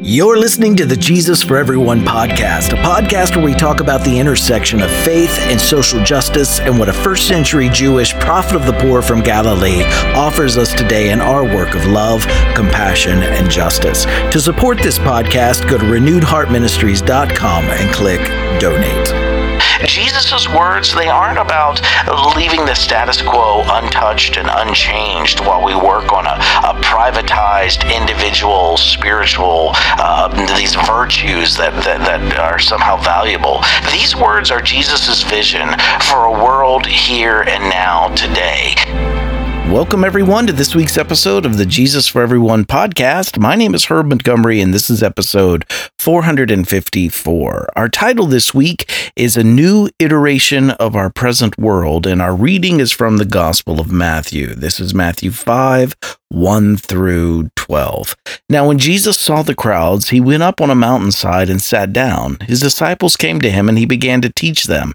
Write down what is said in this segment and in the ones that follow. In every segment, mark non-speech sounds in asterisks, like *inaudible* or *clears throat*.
You're listening to the Jesus for Everyone podcast, a podcast where we talk about the intersection of faith and social justice and what a first century Jewish prophet of the poor from Galilee offers us today in our work of love, compassion, and justice. To support this podcast, go to renewedheartministries.com and click donate. Jesus' words, they aren't about leaving the status quo untouched and unchanged while we work on a, a privatized, individual, spiritual, uh, these virtues that, that, that are somehow valuable. These words are Jesus' vision for a world here and now today. Welcome, everyone, to this week's episode of the Jesus for Everyone podcast. My name is Herb Montgomery, and this is episode 454. Our title this week is A New Iteration of Our Present World, and our reading is from the Gospel of Matthew. This is Matthew 5 1 through 12. Now, when Jesus saw the crowds, he went up on a mountainside and sat down. His disciples came to him, and he began to teach them.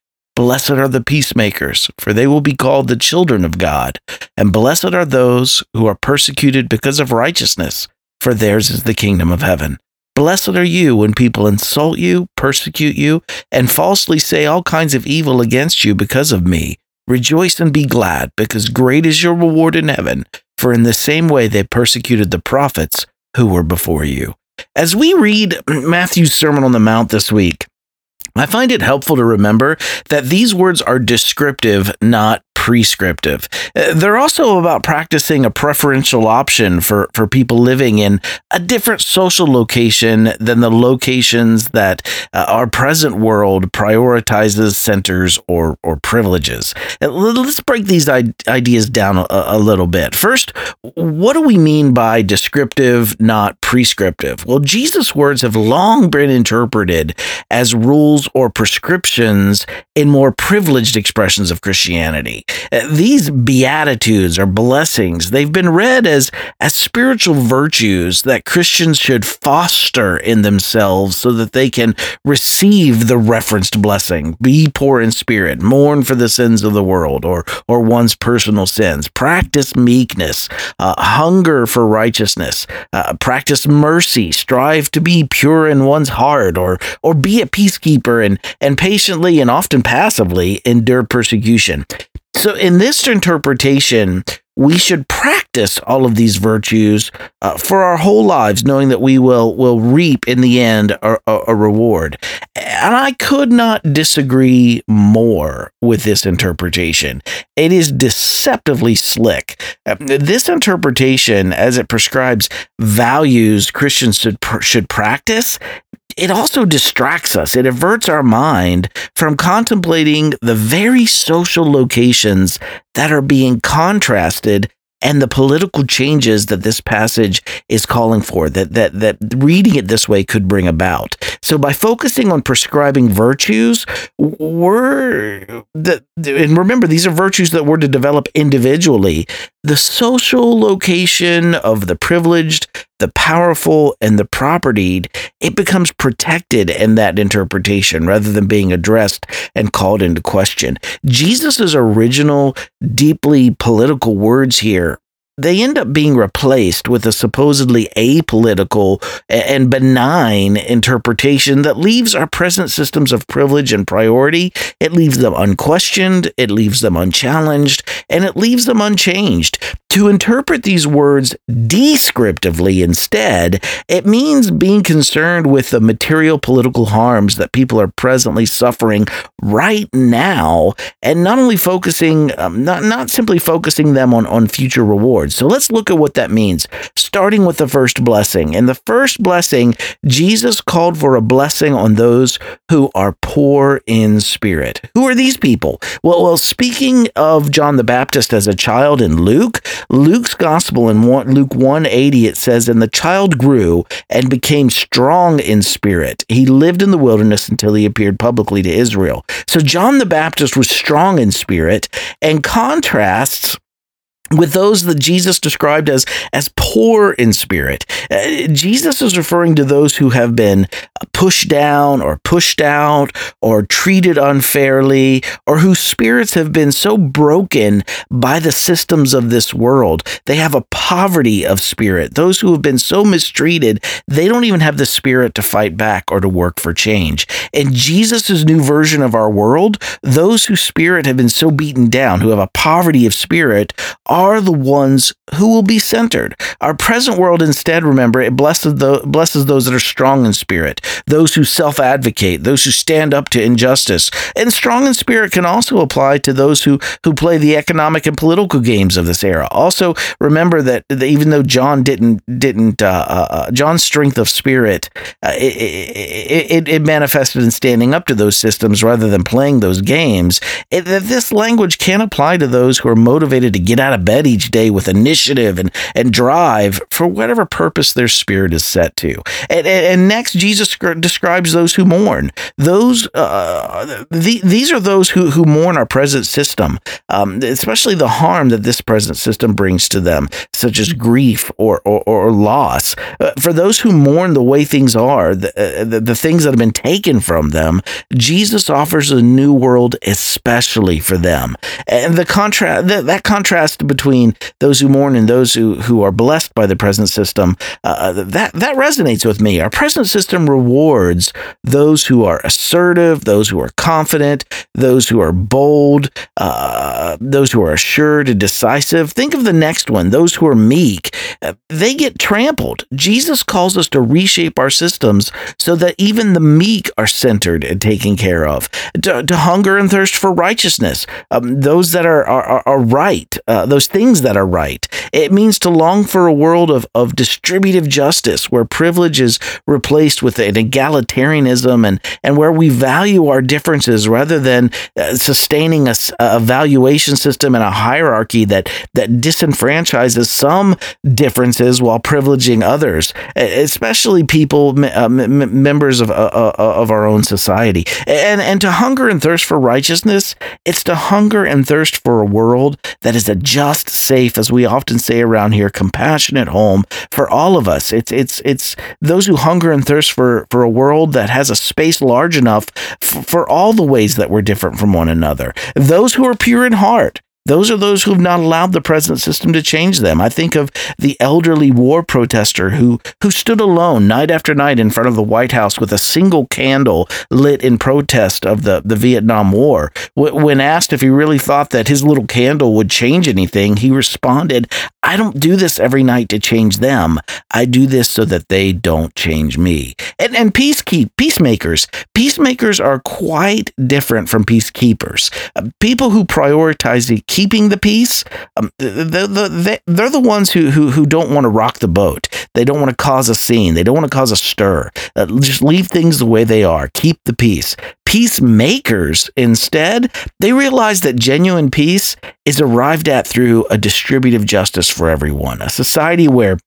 Blessed are the peacemakers, for they will be called the children of God. And blessed are those who are persecuted because of righteousness, for theirs is the kingdom of heaven. Blessed are you when people insult you, persecute you, and falsely say all kinds of evil against you because of me. Rejoice and be glad, because great is your reward in heaven, for in the same way they persecuted the prophets who were before you. As we read *clears throat* Matthew's Sermon on the Mount this week, I find it helpful to remember that these words are descriptive, not prescriptive. Uh, they're also about practicing a preferential option for, for people living in a different social location than the locations that uh, our present world prioritizes, centers, or, or privileges. Uh, let's break these ideas down a, a little bit. First, what do we mean by descriptive, not prescriptive? Well, Jesus' words have long been interpreted as rules or prescriptions in more privileged expressions of Christianity. Uh, these beatitudes or blessings, they've been read as, as spiritual virtues that Christians should foster in themselves so that they can receive the referenced blessing. Be poor in spirit, mourn for the sins of the world or, or one's personal sins, practice meekness, uh, hunger for righteousness, uh, practice mercy, strive to be pure in one's heart, or, or be a peacekeeper and, and patiently and often passively endure persecution. So, in this interpretation, we should practice all of these virtues uh, for our whole lives, knowing that we will will reap in the end a, a, a, reward. And I could not disagree more with this interpretation. It is deceptively slick. Uh, this interpretation, as it prescribes values Christians should should practice, it also distracts us. It averts our mind from contemplating the very social locations that are being contrasted and the political changes that this passage is calling for that that that reading it this way could bring about. So by focusing on prescribing virtues, we're the, and remember these are virtues that we're to develop individually. The social location of the privileged, the powerful, and the propertied, it becomes protected in that interpretation rather than being addressed and called into question. Jesus' original, deeply political words here they end up being replaced with a supposedly apolitical and benign interpretation that leaves our present systems of privilege and priority, it leaves them unquestioned, it leaves them unchallenged, and it leaves them unchanged. To interpret these words descriptively instead, it means being concerned with the material political harms that people are presently suffering right now, and not only focusing, um, not, not simply focusing them on, on future rewards. So let's look at what that means, starting with the first blessing. In the first blessing, Jesus called for a blessing on those who are poor in spirit. Who are these people? Well, well, speaking of John the Baptist as a child in Luke, Luke's gospel in Luke 180, it says, And the child grew and became strong in spirit. He lived in the wilderness until he appeared publicly to Israel. So John the Baptist was strong in spirit and contrasts with those that Jesus described as as poor in spirit. Uh, Jesus is referring to those who have been pushed down or pushed out or treated unfairly or whose spirits have been so broken by the systems of this world. They have a poverty of spirit. Those who have been so mistreated, they don't even have the spirit to fight back or to work for change. In Jesus' new version of our world, those whose spirit have been so beaten down, who have a poverty of spirit, are the ones who will be centered. Our present world, instead, remember, it blesses, the, blesses those that are strong in spirit, those who self advocate, those who stand up to injustice. And strong in spirit can also apply to those who, who play the economic and political games of this era. Also, remember that even though John didn't, didn't uh, uh, uh John's strength of spirit, uh, it, it, it, manifested in standing up to those systems rather than playing those games. It, this language can apply to those who are motivated to get out of bed bed each day with initiative and, and drive for whatever purpose their spirit is set to. And, and next, Jesus describes those who mourn. Those uh, the, these are those who, who mourn our present system, um, especially the harm that this present system brings to them, such as grief or, or, or loss. Uh, for those who mourn the way things are, the, uh, the, the things that have been taken from them, Jesus offers a new world especially for them. And the contrast that, that contrast between between those who mourn and those who, who are blessed by the present system, uh, that, that resonates with me. Our present system rewards those who are assertive, those who are confident, those who are bold, uh, those who are assured and decisive. Think of the next one, those who are meek. Uh, they get trampled. Jesus calls us to reshape our systems so that even the meek are centered and taken care of, to, to hunger and thirst for righteousness. Um, those that are, are, are right, uh, those things that are right. It means to long for a world of, of distributive justice where privilege is replaced with an egalitarianism and, and where we value our differences rather than uh, sustaining a, a valuation system and a hierarchy that, that disenfranchises some differences while privileging others, especially people, uh, m- members of, uh, uh, of our own society. And, and to hunger and thirst for righteousness, it's to hunger and thirst for a world that is a just just, safe, as we often say around here, compassionate home for all of us. It's it's it's those who hunger and thirst for for a world that has a space large enough f- for all the ways that we're different from one another. Those who are pure in heart, those are those who have not allowed the present system to change them. I think of the elderly war protester who, who stood alone night after night in front of the White House with a single candle lit in protest of the, the Vietnam War. When asked if he really thought that his little candle would change anything, he responded, I don't do this every night to change them. I do this so that they don't change me. And, and peace keep, peacemakers. Peacemakers are quite different from peacekeepers. Uh, people who prioritize the keeping the peace, um, they're, they're the ones who, who, who don't want to rock the boat. They don't want to cause a scene. They don't want to cause a stir. Uh, just leave things the way they are. Keep the peace. Peacemakers, instead, they realize that genuine peace is arrived at through a distributive justice for everyone, a society where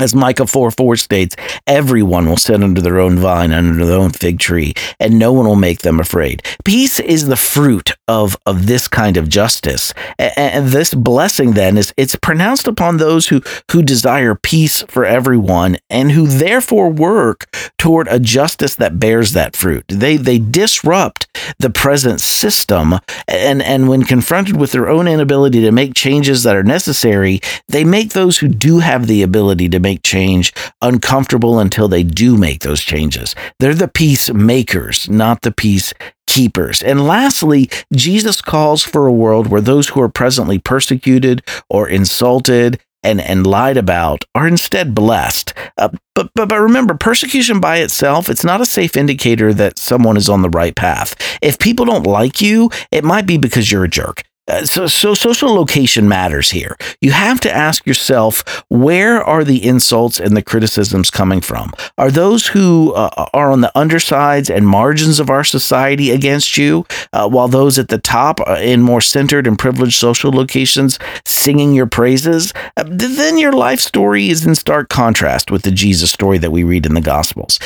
as Micah 4 4 states, everyone will sit under their own vine, under their own fig tree, and no one will make them afraid. Peace is the fruit of, of this kind of justice. And this blessing then is it's pronounced upon those who, who desire peace for everyone and who therefore work toward a justice that bears that fruit. They they disrupt the present system and, and when confronted with their own inability to make changes that are necessary, they make those who do have the ability to make change uncomfortable until they do make those changes. They're the peacemakers, not the peace keepers. And lastly, Jesus calls for a world where those who are presently persecuted or insulted and, and lied about are instead blessed. Uh, but, but, but remember, persecution by itself, it's not a safe indicator that someone is on the right path. If people don't like you, it might be because you're a jerk. Uh, so, so social location matters here. You have to ask yourself where are the insults and the criticisms coming from? Are those who uh, are on the undersides and margins of our society against you, uh, while those at the top uh, in more centered and privileged social locations singing your praises? Uh, then your life story is in stark contrast with the Jesus story that we read in the Gospels.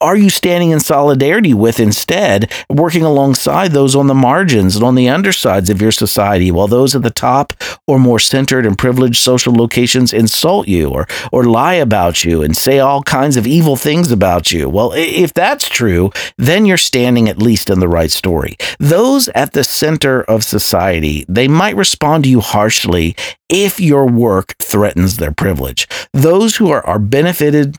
Are you standing in solidarity with instead, working alongside those on the margins and on the undersides of your society? Society, while those at the top or more centered and privileged social locations insult you or, or lie about you and say all kinds of evil things about you. Well, if that's true, then you're standing at least in the right story. Those at the center of society, they might respond to you harshly if your work threatens their privilege. Those who are, are benefited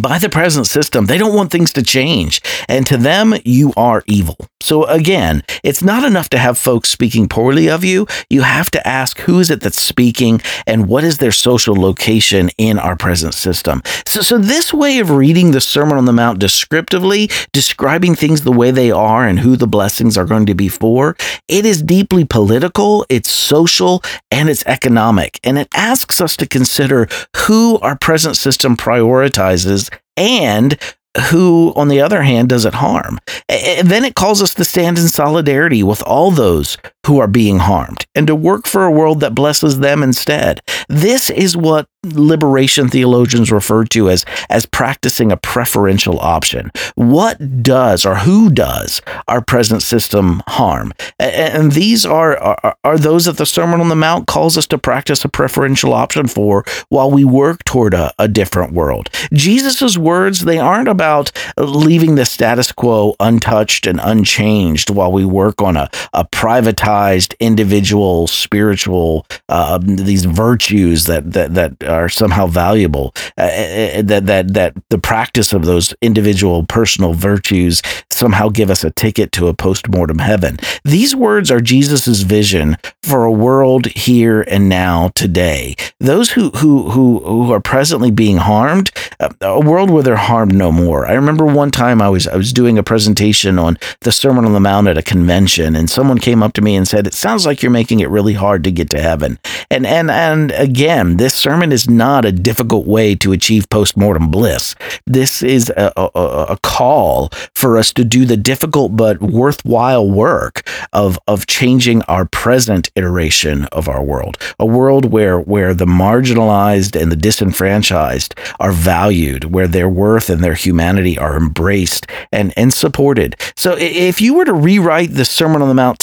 by the present system, they don't want things to change. And to them, you are evil. So again, it's not enough to have folks speaking poorly of you. You have to ask who is it that's speaking and what is their social location in our present system. So, so this way of reading the Sermon on the Mount descriptively, describing things the way they are and who the blessings are going to be for, it is deeply political, it's social, and it's economic. And it asks us to consider who our present system prioritizes and who, on the other hand, does it harm. And then it calls us to stand in solidarity with all those who are being harmed and to work for a world that blesses them instead. This is what liberation theologians refer to as as practicing a preferential option. What does or who does our present system harm? And these are, are are those that the Sermon on the Mount calls us to practice a preferential option for while we work toward a, a different world. Jesus's words they aren't about leaving the status quo untouched and unchanged while we work on a, a privatized individual spiritual uh, these virtues that that that are somehow valuable. Uh, uh, uh, that that that the practice of those individual personal virtues somehow give us a ticket to a post-mortem heaven. These words are Jesus's vision for a world here and now today. Those who who who who are presently being harmed, uh, a world where they're harmed no more. I remember one time I was I was doing a presentation on the Sermon on the Mount at a convention, and someone came up to me and said, "It sounds like you're making it really hard to get to heaven." And and and again, this sermon is not a difficult way to achieve postmortem bliss. This is a, a, a call for us to do the difficult but worthwhile work of, of changing our present iteration of our world. A world where, where the marginalized and the disenfranchised are valued, where their worth and their humanity are embraced and, and supported. So if you were to rewrite the Sermon on the Mount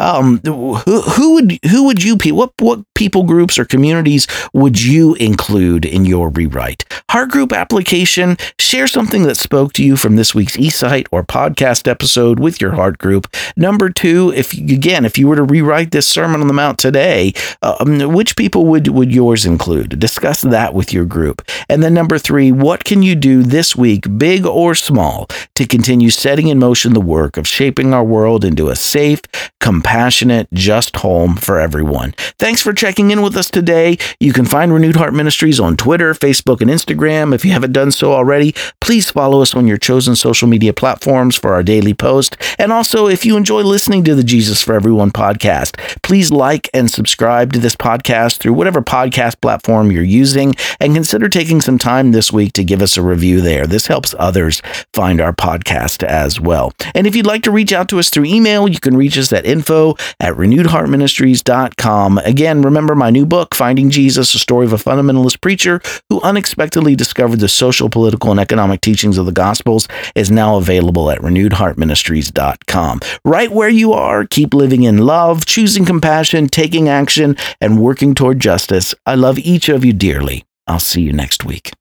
um, who, who would who would you what what people groups or communities would you include in your rewrite? Heart group application, share something that spoke to you from this week's eSight or podcast episode with your heart group. Number two, if again, if you were to rewrite this Sermon on the Mount today, um, which people would, would yours include? Discuss that with your group. And then number three, what can you do this week, big or small, to continue setting in motion the work of shaping our world into a safe, compassionate, just home for everyone? Thanks for checking in with us today. You can find Renewed Heart Ministries on Twitter, Facebook, and Instagram. If you haven't done so already, please follow us on your chosen social media platforms for our daily post. And also, if you enjoy listening to the Jesus for Everyone podcast, please like and subscribe to this podcast through whatever podcast platform you're using and consider taking some time this week to give us a review there. This helps others find our podcast as well. And if you'd like to reach out to us through email, you can reach us at info at renewedheartministries.com. Again, remember my new book, Finding Jesus, a story of a fundamentalist preacher who unexpectedly discovered the social, political, and economic teachings of the Gospels, is now available at renewedheartministries.com. Right where you are, keep living in love, choosing compassion, taking action, and working toward justice. I love each of you dearly. I'll see you next week.